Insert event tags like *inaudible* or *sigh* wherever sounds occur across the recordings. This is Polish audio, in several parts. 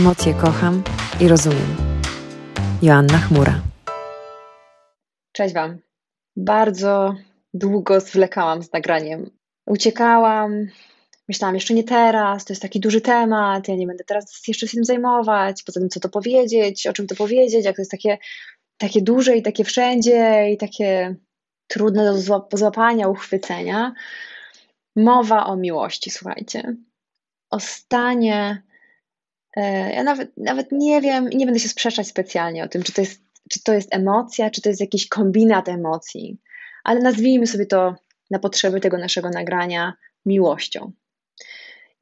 Emocje kocham i rozumiem. Joanna Chmura. Cześć Wam. Bardzo długo zwlekałam z nagraniem. Uciekałam, myślałam jeszcze nie teraz, to jest taki duży temat, ja nie będę teraz jeszcze się tym zajmować, poza tym co to powiedzieć, o czym to powiedzieć, jak to jest takie, takie duże i takie wszędzie i takie trudne do złapania, uchwycenia. Mowa o miłości, słuchajcie. O stanie ja nawet, nawet nie wiem nie będę się sprzeczać specjalnie o tym, czy to, jest, czy to jest emocja, czy to jest jakiś kombinat emocji, ale nazwijmy sobie to na potrzeby tego naszego nagrania miłością.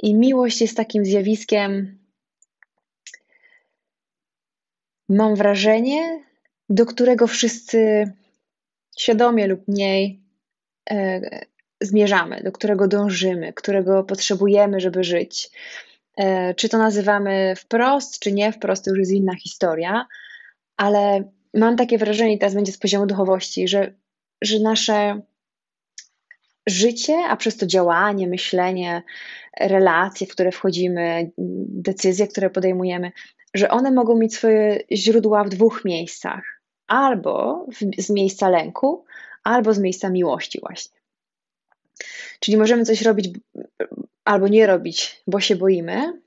I miłość jest takim zjawiskiem, mam wrażenie, do którego wszyscy świadomie lub mniej e, zmierzamy, do którego dążymy, którego potrzebujemy, żeby żyć. E, czy to nazywamy wprost, czy nie wprost, to już jest inna historia, ale mam takie wrażenie, i teraz będzie z poziomu duchowości, że, że nasze życie, a przez to działanie, myślenie, relacje, w które wchodzimy, decyzje, które podejmujemy, że one mogą mieć swoje źródła w dwóch miejscach. Albo w, z miejsca lęku, albo z miejsca miłości, właśnie. Czyli możemy coś robić albo nie robić, bo się boimy,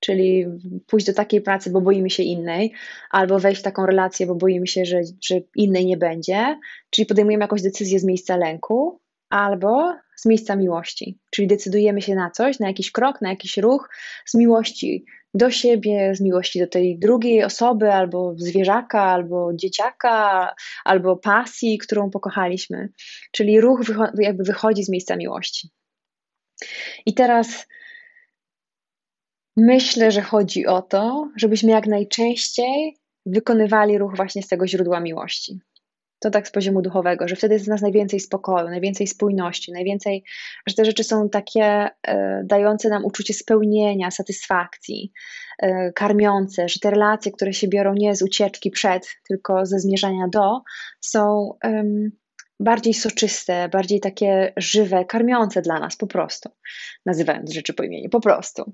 czyli pójść do takiej pracy, bo boimy się innej, albo wejść w taką relację, bo boimy się, że, że innej nie będzie, czyli podejmujemy jakąś decyzję z miejsca lęku, albo z miejsca miłości, czyli decydujemy się na coś, na jakiś krok, na jakiś ruch z miłości do siebie, z miłości do tej drugiej osoby, albo zwierzaka, albo dzieciaka, albo pasji, którą pokochaliśmy. Czyli ruch wycho- jakby wychodzi z miejsca miłości. I teraz myślę, że chodzi o to, żebyśmy jak najczęściej wykonywali ruch właśnie z tego źródła miłości. To tak z poziomu duchowego, że wtedy jest w nas najwięcej spokoju, najwięcej spójności, najwięcej, że te rzeczy są takie e, dające nam uczucie spełnienia, satysfakcji, e, karmiące, że te relacje, które się biorą nie z ucieczki przed, tylko ze zmierzania do, są bardziej soczyste, bardziej takie żywe, karmiące dla nas po prostu, nazywając rzeczy po imieniu, po prostu.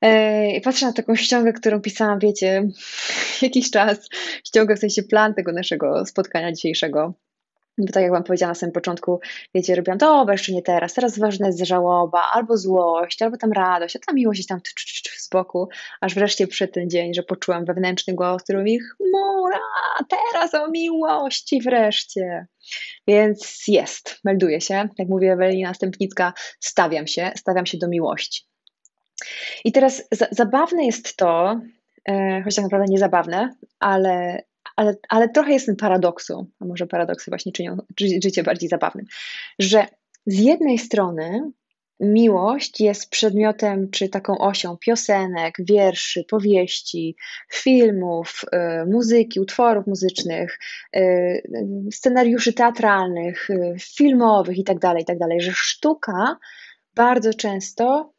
E, I patrzę na taką ściągę, którą pisałam, wiecie, *laughs* jakiś czas, ściągę w sensie plan tego naszego spotkania dzisiejszego. Bo tak jak Wam powiedziałam na samym początku, wiecie, robiłam, to jeszcze nie teraz, teraz ważna jest żałoba, albo złość, albo tam radość, a ta miłość jest tam z boku, aż wreszcie przyszedł ten dzień, że poczułam wewnętrzny głos, który mówi, chmura, teraz o miłości wreszcie. Więc jest, melduje się, jak mówi Ewelina Stępnicka, stawiam się, stawiam się do miłości. I teraz za, zabawne jest to, e, choć tak naprawdę nie zabawne, ale, ale, ale trochę jest ten paradoksu, a może paradoksy właśnie czynią życie bardziej zabawnym, że z jednej strony miłość jest przedmiotem czy taką osią piosenek, wierszy, powieści, filmów, y, muzyki, utworów muzycznych, y, scenariuszy teatralnych, y, filmowych itd., tak itd., tak że sztuka bardzo często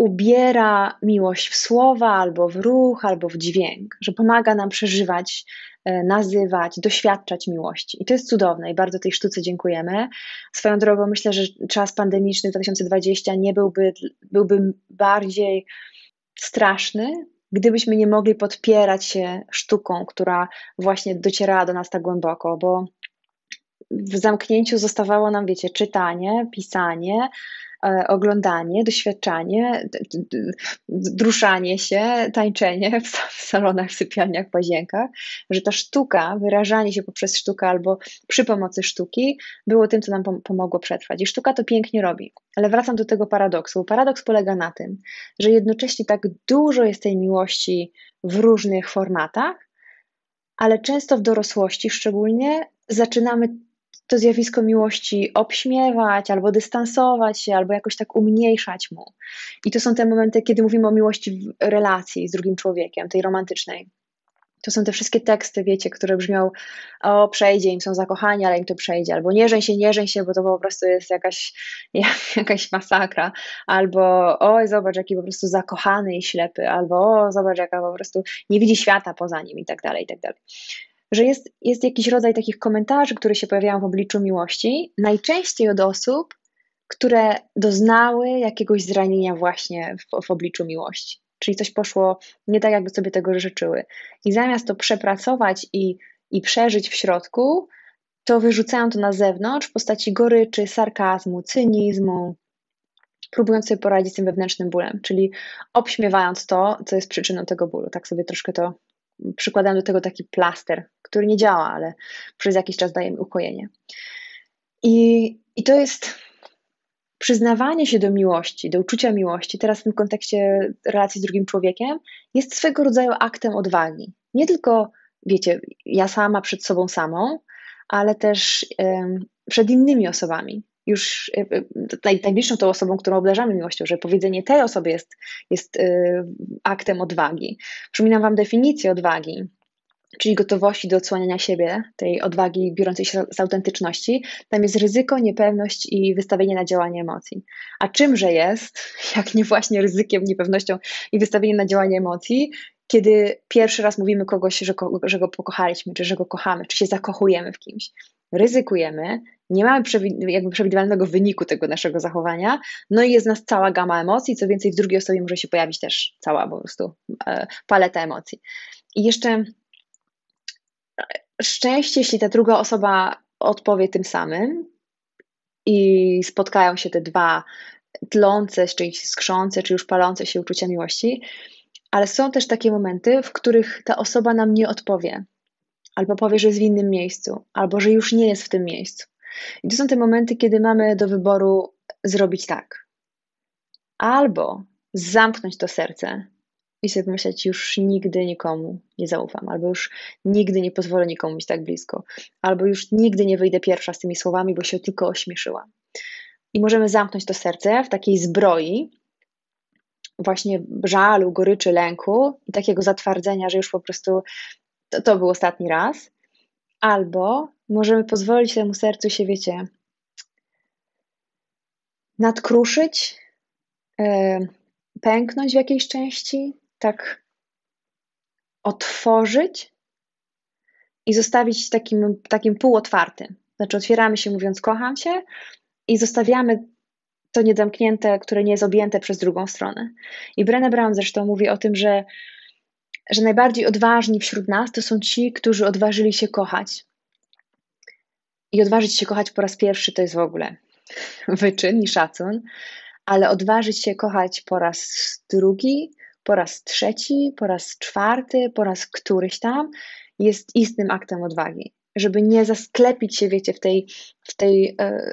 ubiera miłość w słowa, albo w ruch, albo w dźwięk, że pomaga nam przeżywać, e, nazywać, doświadczać miłości. I to jest cudowne i bardzo tej sztuce dziękujemy. Swoją drogą myślę, że czas pandemiczny 2020 nie byłby, byłby bardziej straszny, gdybyśmy nie mogli podpierać się sztuką, która właśnie docierała do nas tak głęboko, bo w zamknięciu zostawało nam, wiecie, czytanie, pisanie, oglądanie, doświadczanie, druszanie się, tańczenie w salonach, w sypialniach, w łazienkach, że ta sztuka, wyrażanie się poprzez sztukę albo przy pomocy sztuki było tym, co nam pomogło przetrwać. I sztuka to pięknie robi. Ale wracam do tego paradoksu. Paradoks polega na tym, że jednocześnie tak dużo jest tej miłości w różnych formatach, ale często w dorosłości szczególnie zaczynamy to zjawisko miłości obśmiewać, albo dystansować się, albo jakoś tak umniejszać mu. I to są te momenty, kiedy mówimy o miłości w relacji z drugim człowiekiem, tej romantycznej. To są te wszystkie teksty, wiecie, które brzmią, o przejdzie, im są zakochani, ale im to przejdzie, albo nie żeń się, nie żeń się, bo to po prostu jest jakaś, *laughs* jakaś masakra, albo oj, zobacz, jaki po prostu zakochany i ślepy, albo o, zobacz, jaka po prostu nie widzi świata poza nim i tak dalej, i tak dalej że jest, jest jakiś rodzaj takich komentarzy, które się pojawiają w obliczu miłości, najczęściej od osób, które doznały jakiegoś zranienia właśnie w, w obliczu miłości. czyli coś poszło nie tak, jakby sobie tego życzyły. I zamiast to przepracować i, i przeżyć w środku, to wyrzucają to na zewnątrz w postaci goryczy, sarkazmu, cynizmu, próbując sobie poradzić z tym wewnętrznym bólem, czyli obśmiewając to, co jest przyczyną tego bólu. Tak sobie troszkę to przykładam do tego taki plaster, który nie działa, ale przez jakiś czas daje mi ukojenie. I, i to jest przyznawanie się do miłości, do uczucia miłości, teraz w tym kontekście relacji z drugim człowiekiem, jest swego rodzaju aktem odwagi. Nie tylko, wiecie, ja sama przed sobą samą, ale też przed innymi osobami. Już e, e, najbliższą tą osobą, którą obdarzamy miłością, że powiedzenie tej osoby jest, jest e, aktem odwagi. Przypominam Wam definicję odwagi czyli gotowości do odsłaniania siebie, tej odwagi biorącej się z autentyczności, tam jest ryzyko, niepewność i wystawienie na działanie emocji. A czymże jest, *laughs* jak nie właśnie ryzykiem, niepewnością i wystawieniem na działanie emocji, kiedy pierwszy raz mówimy kogoś, że, go, że go pokochaliśmy, czy że go kochamy, czy się zakochujemy w kimś. Ryzykujemy, nie mamy jakby przewidywalnego wyniku tego naszego zachowania, no i jest nas cała gama emocji, co więcej w drugiej osobie może się pojawić też cała po prostu e, paleta emocji. I jeszcze szczęście, jeśli ta druga osoba odpowie tym samym i spotkają się te dwa tlące, czy skrzące, czy już palące się uczucia miłości, ale są też takie momenty, w których ta osoba nam nie odpowie, albo powie, że jest w innym miejscu, albo że już nie jest w tym miejscu. I to są te momenty, kiedy mamy do wyboru zrobić tak. Albo zamknąć to serce i sobie pomyśleć, już nigdy nikomu nie zaufam, albo już nigdy nie pozwolę nikomu być tak blisko, albo już nigdy nie wyjdę pierwsza z tymi słowami, bo się tylko ośmieszyłam. I możemy zamknąć to serce w takiej zbroi, właśnie żalu, goryczy, lęku i takiego zatwardzenia, że już po prostu to, to był ostatni raz. Albo możemy pozwolić temu sercu się, wiecie, nadkruszyć, yy, pęknąć w jakiejś części, tak otworzyć i zostawić takim, takim półotwartym. Znaczy otwieramy się mówiąc kocham cię i zostawiamy to niezamknięte, które nie jest objęte przez drugą stronę. I Brené Brown zresztą mówi o tym, że, że najbardziej odważni wśród nas to są ci, którzy odważyli się kochać. I odważyć się kochać po raz pierwszy to jest w ogóle *laughs* wyczyn i szacun, ale odważyć się kochać po raz drugi, po raz trzeci, po raz czwarty, po raz któryś tam jest istnym aktem odwagi. Żeby nie zasklepić się, wiecie, w tej, w tej e,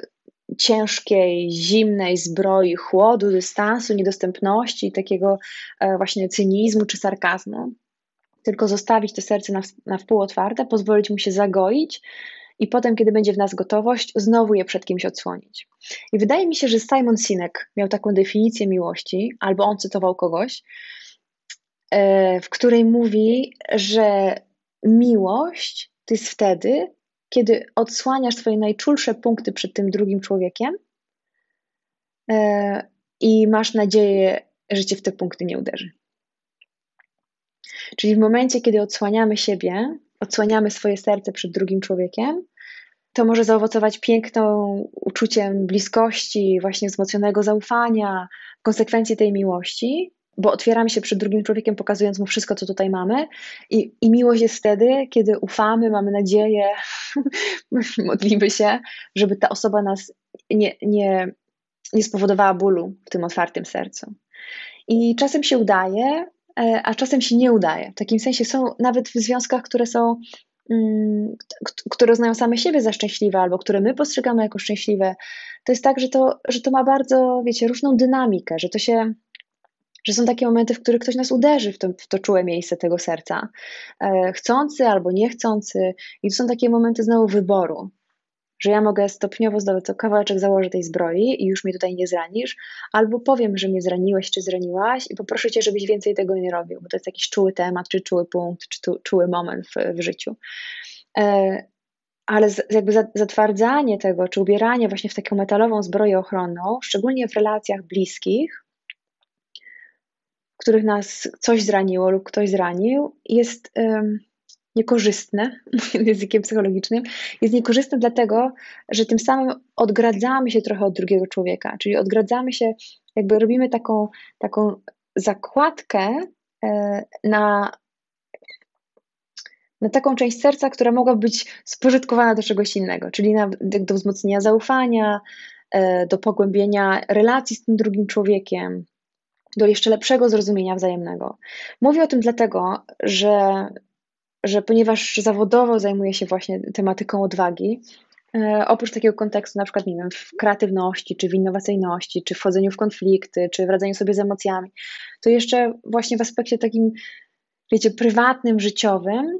ciężkiej, zimnej zbroi chłodu, dystansu, niedostępności, takiego e, właśnie cynizmu czy sarkazmu, tylko zostawić to serce na, na wpół otwarte, pozwolić mu się zagoić i potem, kiedy będzie w nas gotowość, znowu je przed kimś odsłonić. I wydaje mi się, że Simon Sinek miał taką definicję miłości, albo on cytował kogoś, e, w której mówi, że miłość to jest wtedy, kiedy odsłaniasz swoje najczulsze punkty przed tym drugim człowiekiem e, i masz nadzieję, że cię w te punkty nie uderzy. Czyli w momencie, kiedy odsłaniamy siebie, odsłaniamy swoje serce przed drugim człowiekiem, to może zaowocować piękną uczuciem bliskości, właśnie wzmocnionego zaufania, konsekwencji tej miłości, bo otwieramy się przed drugim człowiekiem, pokazując mu wszystko, co tutaj mamy. I, i miłość jest wtedy, kiedy ufamy, mamy nadzieję, *laughs* modlimy się, żeby ta osoba nas nie, nie, nie spowodowała bólu w tym otwartym sercu. I czasem się udaje, a czasem się nie udaje. W takim sensie są nawet w związkach, które są, mm, które uznają same siebie za szczęśliwe, albo które my postrzegamy jako szczęśliwe. To jest tak, że to, że to ma bardzo, wiecie, różną dynamikę, że to się że są takie momenty, w których ktoś nas uderzy w to, w to czułe miejsce tego serca, e, chcący albo niechcący. I to są takie momenty znowu wyboru, że ja mogę stopniowo zdobyć to kawałeczek założę tej zbroi i już mnie tutaj nie zranisz, albo powiem, że mnie zraniłeś czy zraniłaś i poproszę cię, żebyś więcej tego nie robił, bo to jest jakiś czuły temat, czy czuły punkt, czy tu, czuły moment w, w życiu. E, ale z, jakby zatwardzanie tego, czy ubieranie właśnie w taką metalową zbroję ochronną, szczególnie w relacjach bliskich, których nas coś zraniło lub ktoś zranił, jest niekorzystne, *laughs* językiem psychologicznym, jest niekorzystne dlatego, że tym samym odgradzamy się trochę od drugiego człowieka, czyli odgradzamy się, jakby robimy taką, taką zakładkę e, na, na taką część serca, która mogłaby być spożytkowana do czegoś innego, czyli na, do wzmocnienia zaufania, e, do pogłębienia relacji z tym drugim człowiekiem, do jeszcze lepszego zrozumienia wzajemnego. Mówię o tym dlatego, że, że ponieważ zawodowo zajmuję się właśnie tematyką odwagi, E, oprócz takiego kontekstu, na przykład, nie wiem, w kreatywności, czy w innowacyjności, czy wchodzeniu w konflikty, czy w radzeniu sobie z emocjami, to jeszcze właśnie w aspekcie takim, wiecie, prywatnym, życiowym,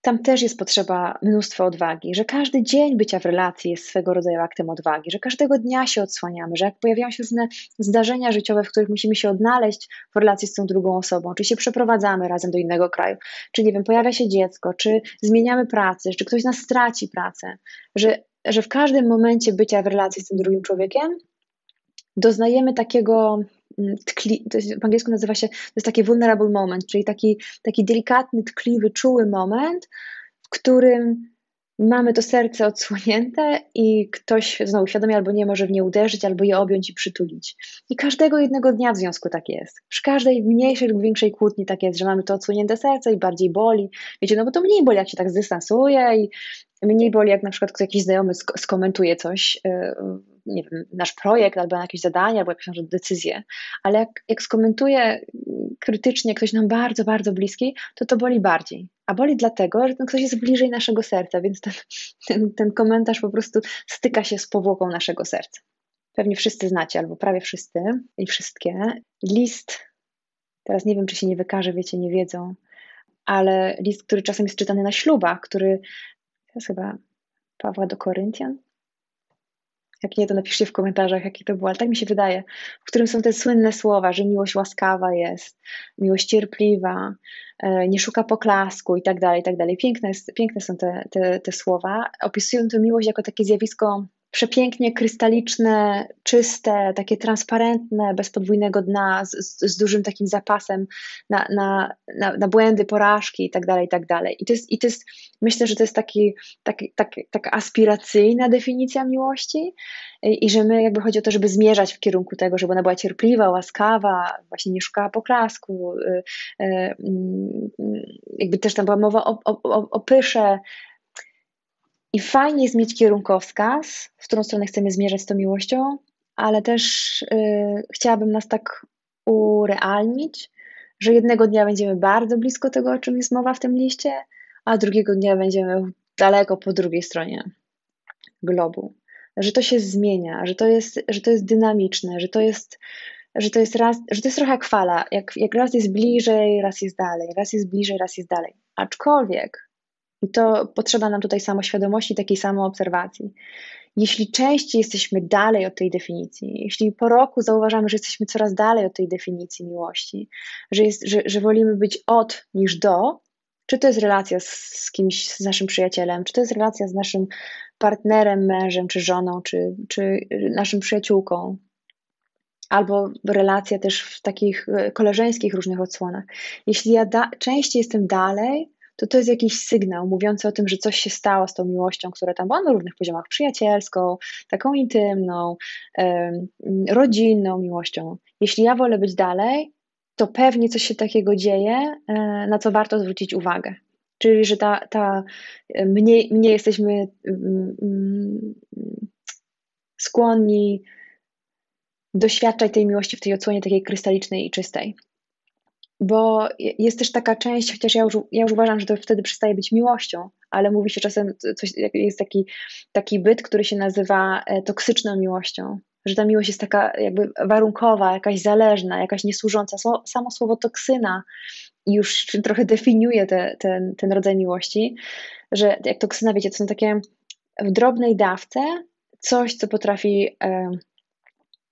tam też jest potrzeba mnóstwo odwagi, że każdy dzień bycia w relacji jest swego rodzaju aktem odwagi, że każdego dnia się odsłaniamy, że jak pojawiają się różne zdarzenia życiowe, w których musimy się odnaleźć w relacji z tą drugą osobą, czy się przeprowadzamy razem do innego kraju, czy nie wiem, pojawia się dziecko, czy zmieniamy pracę, czy ktoś nas straci pracę, że, że w każdym momencie bycia w relacji z tym drugim człowiekiem doznajemy takiego tkli, to jest, po angielsku nazywa się, to jest taki vulnerable moment, czyli taki, taki delikatny, tkliwy, czuły moment, w którym mamy to serce odsłonięte i ktoś znowu świadomie albo nie może w nie uderzyć, albo je objąć i przytulić. I każdego jednego dnia w związku tak jest. Przy każdej mniejszej lub większej kłótni tak jest, że mamy to odsłonięte serce i bardziej boli. Wiecie, no bo to mniej boli, jak się tak zdystansuje i mniej boli, jak na przykład jakiś znajomy skomentuje coś, y, nie wiem, nasz projekt albo jakieś zadanie, albo jakąś decyzję, ale jak, jak skomentuje krytycznie ktoś nam bardzo, bardzo bliski, to to boli bardziej. A boli dlatego, że ten ktoś jest bliżej naszego serca, więc ten, ten, ten komentarz po prostu styka się z powłoką naszego serca. Pewnie wszyscy znacie, albo prawie wszyscy i wszystkie. List, teraz nie wiem, czy się nie wykaże, wiecie, nie wiedzą, ale list, który czasem jest czytany na ślubach, który to jest chyba Pawła do Koryntian, jak nie, to napiszcie w komentarzach, jakie to było, ale tak mi się wydaje, w którym są te słynne słowa, że miłość łaskawa jest, miłość cierpliwa, e, nie szuka poklasku i tak dalej, i tak dalej. Piękne, piękne są te, te, te słowa. Opisują tę miłość jako takie zjawisko przepięknie krystaliczne, czyste, takie transparentne, bez podwójnego dna, z, z, dużym takim zapasem na, na, na, na, błędy, porażki i tak dalej, i tak. I to jest, i to jest myślę, że to jest taki, taki, taka aspiracyjna definicja miłości i, i, że my jakby chodzi o to, żeby zmierzać w kierunku tego, żeby ona była cierpliwa, łaskawa, właśnie nie szukała poklasku, y, y, y, jakby też tam była mowa o, o, o, o pysze, i fajnie jest mieć kierunkowskaz, w którą stronę chcemy zmierzać z tą miłością, ale też yy, chciałabym nas tak urealnić, że jednego dnia będziemy bardzo blisko tego, o czym jest mowa w tym liście, a drugiego dnia będziemy daleko po drugiej stronie globu. Że to się zmienia, że to jest, że to jest dynamiczne, że to jest, że to jest raz, że to jest trochę jak fala. Jak, jak raz jest bliżej, raz jest dalej, raz jest bliżej, raz jest dalej. Aczkolwiek i to potrzeba nam tutaj samoświadomości, takiej samoobserwacji. Jeśli częściej jesteśmy dalej od tej definicji, jeśli po roku zauważamy, że jesteśmy coraz dalej od tej definicji miłości, że, jest, że, że wolimy być od niż do, czy to jest relacja z, z kimś, z naszym przyjacielem, czy to jest relacja z naszym partnerem, mężem, czy żoną, czy, czy naszym przyjaciółką, albo relacja też w takich e, koleżeńskich różnych odsłonach. Jeśli ja da, częściej jestem dalej, to to jest jakiś sygnał mówiący o tym, że coś się stało z tą miłością, która tam była na różnych poziomach, przyjacielską, taką intymną, rodzinną miłością. Jeśli ja wolę być dalej, to pewnie coś się takiego dzieje, e, na co warto zwrócić uwagę. Czyli, że ta, ta mniej, mniej jesteśmy skłonni doświadczać tej miłości w tej odsłonie takiej krystalicznej i czystej bo jest też taka część, chociaż ja już, ja już uważam, że to wtedy przestaje być miłością, ale mówi się czasem, coś, jest taki, taki byt, który się nazywa e, toksyczną miłością, że ta miłość jest taka jakby warunkowa, jakaś zależna, jakaś niesłużąca. Samo słowo toksyna już trochę definiuje te, ten, ten rodzaj miłości, że jak toksyna, wiecie, to są takie w drobnej dawce coś, co potrafi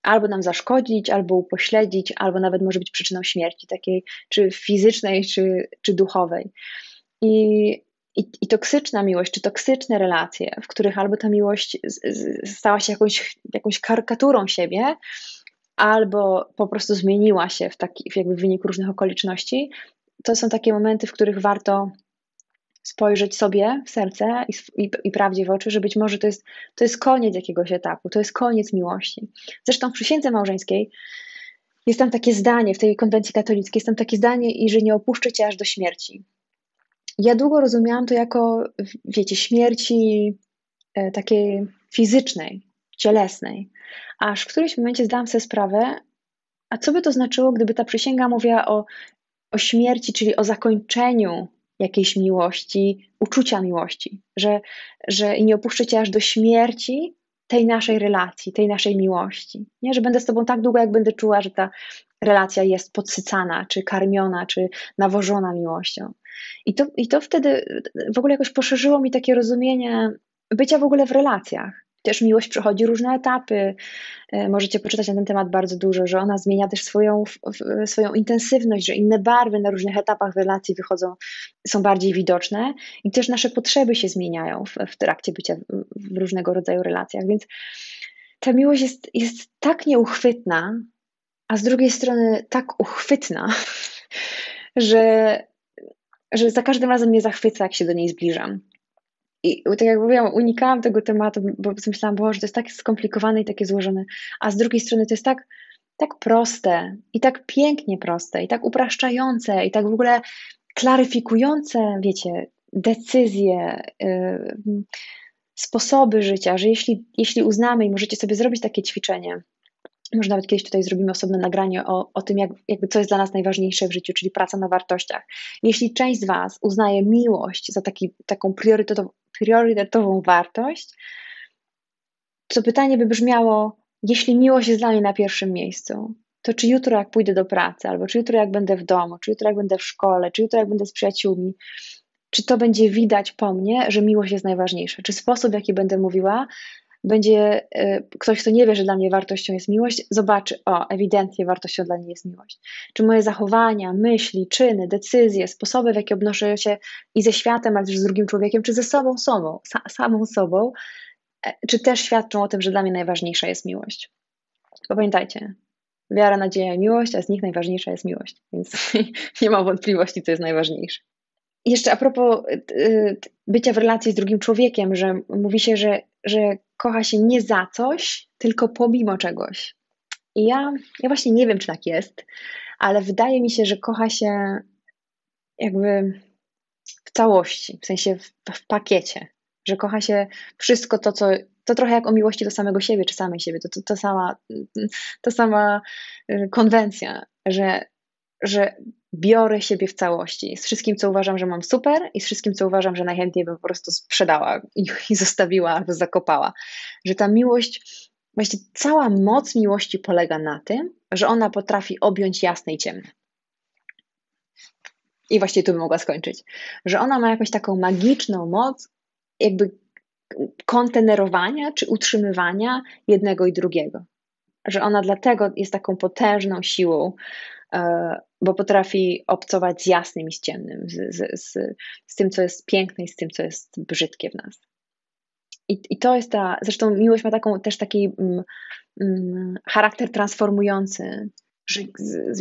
albo nam zaszkodzić, albo upośledzić, albo nawet może być przyczyną śmierci, takiej czy fizycznej, czy, czy duchowej. I, i, I toksyczna miłość, czy toksyczne relacje, w których albo ta miłość stała się jakąś, jakąś karykaturą siebie, albo po prostu zmieniła się w, taki, w jakby wyniku różnych okoliczności, to są takie momenty, w których warto spojrzeć sobie w serce i, i, i, prawdzie w oczy, że być może to jest, to jest koniec jakiegoś etapu, to jest koniec miłości. Zresztą w przysiędze małżeńskiej jest tam takie zdanie w tej konwencji katolickiej, jest tam takie zdanie, i że nie opuszczę cię aż do śmierci. Ja długo rozumiałam to jako, wiecie, śmierci e, takiej fizycznej, cielesnej, aż w którymś momencie zdałam sobie sprawę, a co by to znaczyło, gdyby ta przysięga mówiła o, o śmierci, czyli o zakończeniu jakiejś miłości, uczucia miłości, że, że nie opuszczę cię aż do śmierci tej naszej relacji, tej naszej miłości. Nie, że będę z tobą tak długo, jak będę czuła, że ta relacja jest podsycana, czy karmiona, czy nawożona miłością. I to, I to wtedy w ogóle jakoś poszerzyło mi takie rozumienie bycia w ogóle w relacjach. Też miłość przechodzi różne etapy. E, możecie poczytać na ten temat bardzo dużo, że ona zmienia też swoją, swoją intensywność, że inne barwy na różnych etapach relacji wychodzą, są bardziej widoczne i też nasze potrzeby się zmieniają w, w trakcie bycia w, różnego rodzaju relacjach. Więc ta miłość jest, jest tak nieuchwytna, a z drugiej strony tak uchwytna, *laughs* że, że za każdym razem mnie zachwyca, jak się do niej zbliżam. I tak jak mówiłam, unikałam tego tematu, bo myślałam, Boże, to jest tak skomplikowane i takie złożone, a z drugiej strony to jest tak, tak proste i tak pięknie proste i tak upraszczające i tak w ogóle klaryfikujące, wiecie, decyzje, yy, sposoby życia, że jeśli, jeśli uznamy i możecie sobie zrobić takie ćwiczenie, może nawet kiedyś tutaj zrobimy osobne nagranie o, o tym, jak, jakby co jest dla nas najważniejsze w życiu, czyli praca na wartościach. Jeśli część z Was uznaje miłość za taki, taką priorytetową, priorytetową wartość, to pytanie by brzmiało: jeśli miłość jest dla mnie na pierwszym miejscu, to czy jutro, jak pójdę do pracy, albo czy jutro, jak będę w domu, czy jutro, jak będę w szkole, czy jutro, jak będę z przyjaciółmi, czy to będzie widać po mnie, że miłość jest najważniejsza? Czy sposób, w jaki będę mówiła, będzie e, ktoś, kto nie wie, że dla mnie wartością jest miłość, zobaczy, o, ewidentnie wartością dla niej jest miłość. Czy moje zachowania, myśli, czyny, decyzje, sposoby, w jaki obnoszę się i ze światem, ale też z drugim człowiekiem, czy ze sobą, sobą samą sobą, e, czy też świadczą o tym, że dla mnie najważniejsza jest miłość. Pamiętajcie, wiara, nadzieja, miłość, a z nich najważniejsza jest miłość, więc *laughs* nie ma wątpliwości, co jest najważniejsze. Jeszcze a propos e, bycia w relacji z drugim człowiekiem, że mówi się, że, że kocha się nie za coś, tylko pomimo czegoś. I ja, ja właśnie nie wiem, czy tak jest, ale wydaje mi się, że kocha się jakby w całości, w sensie w, w pakiecie, że kocha się wszystko to, co. To trochę jak o miłości do samego siebie czy samej siebie. To, to, to, sama, to sama y, konwencja, że, że biorę siebie w całości. Z wszystkim, co uważam, że mam super i z wszystkim, co uważam, że najchętniej bym po prostu sprzedała i, i zostawiła albo zakopała. Że ta miłość, właściwie cała moc miłości polega na tym, że ona potrafi objąć jasne i ciemne. I właściwie tu bym mogła skończyć. Że ona ma jakąś taką magiczną moc, jakby kontenerowania czy utrzymywania jednego i drugiego. Że ona dlatego jest taką potężną siłą, E, bo potrafi obcować z jasnym i z ciemnym, z, z, z, z tym, co jest piękne i z tym, co jest brzydkie w nas. I, I to jest ta, zresztą miłość ma taką, też taki mm, mm, charakter transformujący, że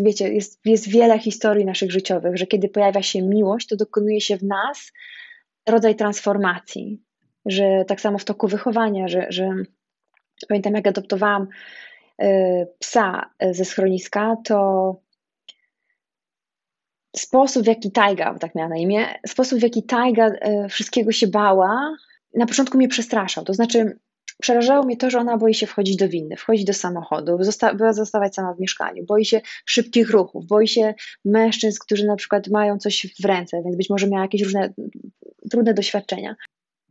wiecie, jest, jest wiele historii naszych życiowych, że kiedy pojawia się miłość, to dokonuje się w nas rodzaj transformacji, że tak samo w toku wychowania, że, że pamiętam jak adoptowałam y, psa ze schroniska, to sposób, w jaki Tajga, tak miała na imię, sposób, w jaki Tajga e, wszystkiego się bała, na początku mnie przestraszał. To znaczy, przerażało mnie to, że ona boi się wchodzić do windy, wchodzić do samochodu, zosta- zostawać sama w mieszkaniu, boi się szybkich ruchów, boi się mężczyzn, którzy na przykład mają coś w ręce, więc być może miała jakieś różne trudne doświadczenia.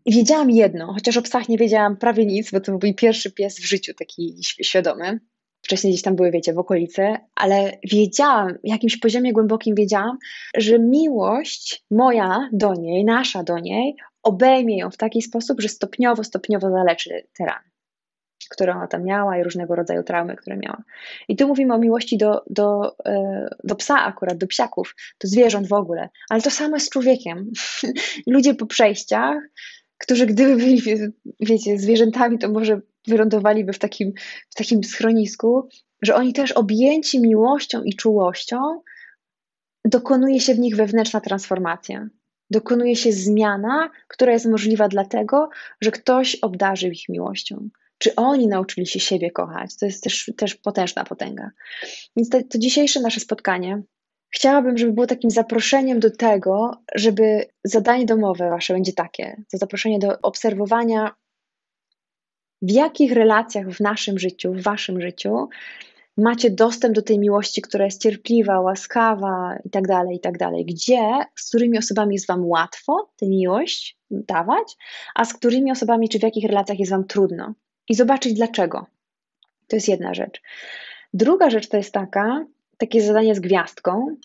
I wiedziałam jedno, chociaż o psach nie wiedziałam prawie nic, bo to był mój pierwszy pies w życiu, taki świadomy wcześniej gdzieś tam były, wiecie, w okolicy, ale wiedziałam, w jakimś poziomie głębokim wiedziałam, że miłość moja do niej, nasza do niej, obejmie ją w taki sposób, że stopniowo, stopniowo zaleczy te rany, które ona tam miała i różnego rodzaju traumy, które miała. I tu mówimy o miłości do, do, e, do psa akurat, do psiaków, do zwierząt w ogóle, ale to samo jest z człowiekiem. *laughs* Ludzie po przejściach, którzy gdyby byli, wiecie, zwierzętami, to może wylądowaliby w takim, w takim schronisku, że oni też objęci miłością i czułością, dokonuje się w nich wewnętrzna transformacja. Dokonuje się zmiana, która jest możliwa dlatego, że ktoś obdarzył ich miłością, czy oni nauczyli się siebie kochać. To jest też, też potężna potęga. Więc to, to dzisiejsze nasze spotkanie chciałabym, żeby było takim zaproszeniem do tego, żeby zadanie domowe wasze będzie takie, to zaproszenie do obserwowania, w jakich relacjach w naszym życiu, w waszym życiu macie dostęp do tej miłości, która jest cierpliwa, łaskawa i tak dalej, i tak dalej. Gdzie, z którymi osobami jest wam łatwo tę miłość dawać, a z którymi osobami, czy w jakich relacjach jest wam trudno. I zobaczyć dlaczego. To jest jedna rzecz. Druga rzecz to jest taka, takie zadanie z gwiazdką,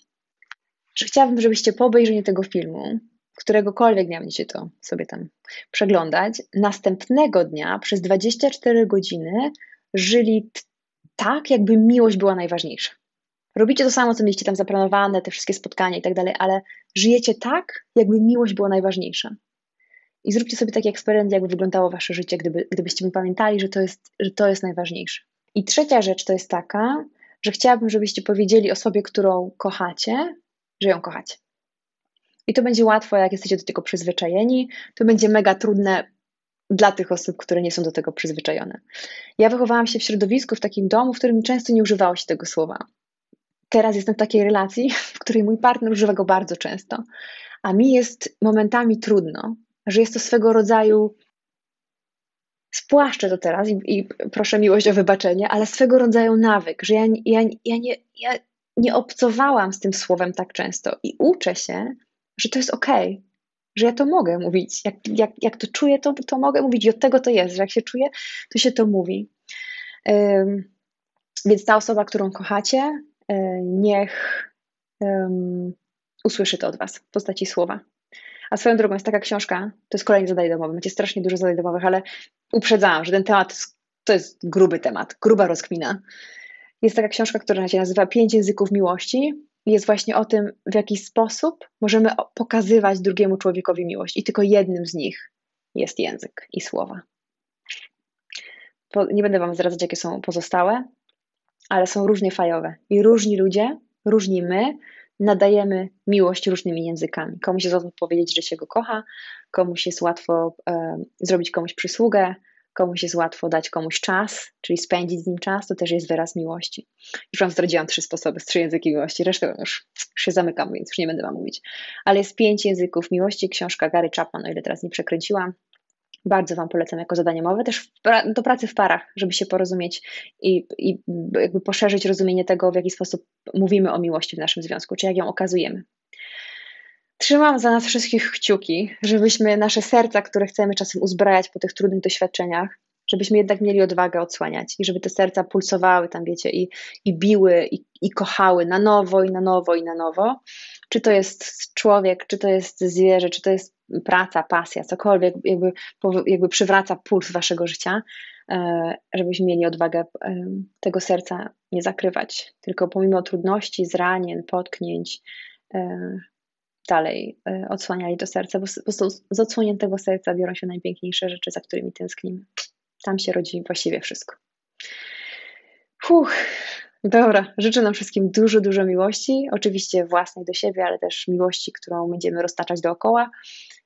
że chciałabym, żebyście po obejrzeniu tego filmu, któregokolwiek dnia będziecie to sobie tam przeglądać, następnego dnia przez 24 godziny żyli tak, jakby miłość była najważniejsza. Robicie to samo, co mieliście tam zaplanowane, te wszystkie spotkania i tak dalej, ale żyjecie tak, jakby miłość była najważniejsza. I zróbcie sobie taki eksperyment, jakby wyglądało wasze życie, gdyby, gdybyście pamiętali, że to, jest, że to jest najważniejsze. I trzecia rzecz to jest taka, że chciałabym, żebyście powiedzieli osobie, którą kochacie, że ją kochacie. I to będzie łatwo, jak jesteście do tego przyzwyczajeni. To będzie mega trudne dla tych osób, które nie są do tego przyzwyczajone. Ja wychowałam się w środowisku, w takim domu, w którym często nie używało się tego słowa. Teraz jestem w takiej relacji, w której mój partner używa go bardzo często, a mi jest momentami trudno, że jest to swego rodzaju spłaszczę to teraz i, i, proszę miłość o wybaczenie, ale swego rodzaju nawyk, że ja, ja, ja, nie, ja nie obcowałam z tym słowem tak często i uczę się, że to jest okej, okay, że ja to mogę mówić. Jak, jak, jak to czuję, to, to mogę mówić i od tego to jest, że jak się czuję, to się to mówi. Um, więc ta osoba, którą kochacie, um, niech um, usłyszy to od Was w postaci słowa. A swoją drogą jest taka książka, to jest kolejny zadań domowy, macie strasznie dużo zadań domowych, ale uprzedzałam, że ten temat to jest gruby temat, gruba rozkmina. Jest taka książka, która się nazywa Pięć języków miłości jest właśnie o tym, w jaki sposób możemy pokazywać drugiemu człowiekowi miłość. I tylko jednym z nich jest język i słowa. Nie będę Wam zdradzać, jakie są pozostałe, ale są różnie fajowe. I różni ludzie, różni my nadajemy miłość różnymi językami. Komuś jest łatwo powiedzieć, że się go kocha, komuś jest łatwo e, zrobić komuś przysługę, komuś jest łatwo dać komuś czas, czyli spędzić z nim czas, to też jest wyraz miłości. Już Wam zdradziłam trzy sposoby, trzy języki miłości, resztę już, już się zamykam, więc już nie będę Wam mówić. Ale jest pięć języków miłości, książka Gary Chapman, o ile teraz nie przekręciłam. Bardzo Wam polecam jako zadanie mowe, też do pracy w parach, żeby się porozumieć i, i jakby poszerzyć rozumienie tego, w jaki sposób mówimy o miłości w naszym związku, czy jak ją okazujemy. Trzymam za nas wszystkich kciuki, żebyśmy nasze serca, które chcemy czasem uzbrajać po tych trudnych doświadczeniach, żebyśmy jednak mieli odwagę odsłaniać i żeby te serca pulsowały tam, wiecie, i, i biły, i, i kochały na nowo, i na nowo, i na nowo. Czy to jest człowiek, czy to jest zwierzę, czy to jest praca, pasja, cokolwiek jakby, jakby przywraca puls waszego życia, e, żebyśmy mieli odwagę e, tego serca nie zakrywać, tylko pomimo trudności, zranień, potknięć, e, dalej odsłaniali to serce, bo z odsłoniętego serca biorą się najpiękniejsze rzeczy, za którymi tęsknimy. Tam się rodzi właściwie wszystko. Dobra. Życzę nam wszystkim dużo, dużo miłości. Oczywiście własnej do siebie, ale też miłości, którą będziemy roztaczać dookoła,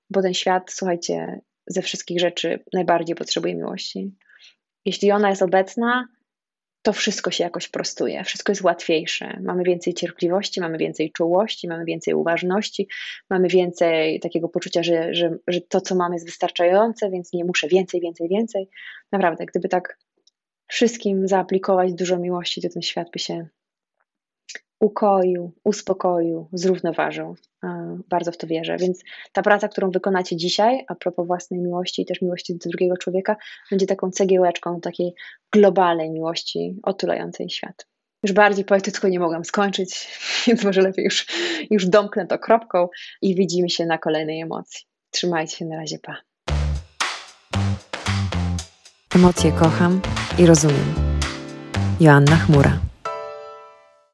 bo ten świat, słuchajcie, ze wszystkich rzeczy najbardziej potrzebuje miłości. Jeśli ona jest obecna, to wszystko się jakoś prostuje, wszystko jest łatwiejsze. Mamy więcej cierpliwości, mamy więcej czułości, mamy więcej uważności, mamy więcej takiego poczucia, że, że, że to, co mamy, jest wystarczające, więc nie muszę więcej, więcej, więcej. Naprawdę, gdyby tak wszystkim zaaplikować dużo miłości, to ten świat by się ukoił, uspokoił, zrównoważył. Bardzo w to wierzę. Więc ta praca, którą wykonacie dzisiaj, a propos własnej miłości i też miłości do drugiego człowieka, będzie taką cegiełeczką takiej globalnej miłości otulającej świat. Już bardziej poetycko nie mogłam skończyć, *laughs* więc może lepiej już, już domknę to kropką i widzimy się na kolejnej emocji. Trzymajcie się, na razie, pa. Emocje kocham i rozumiem. Joanna Chmura.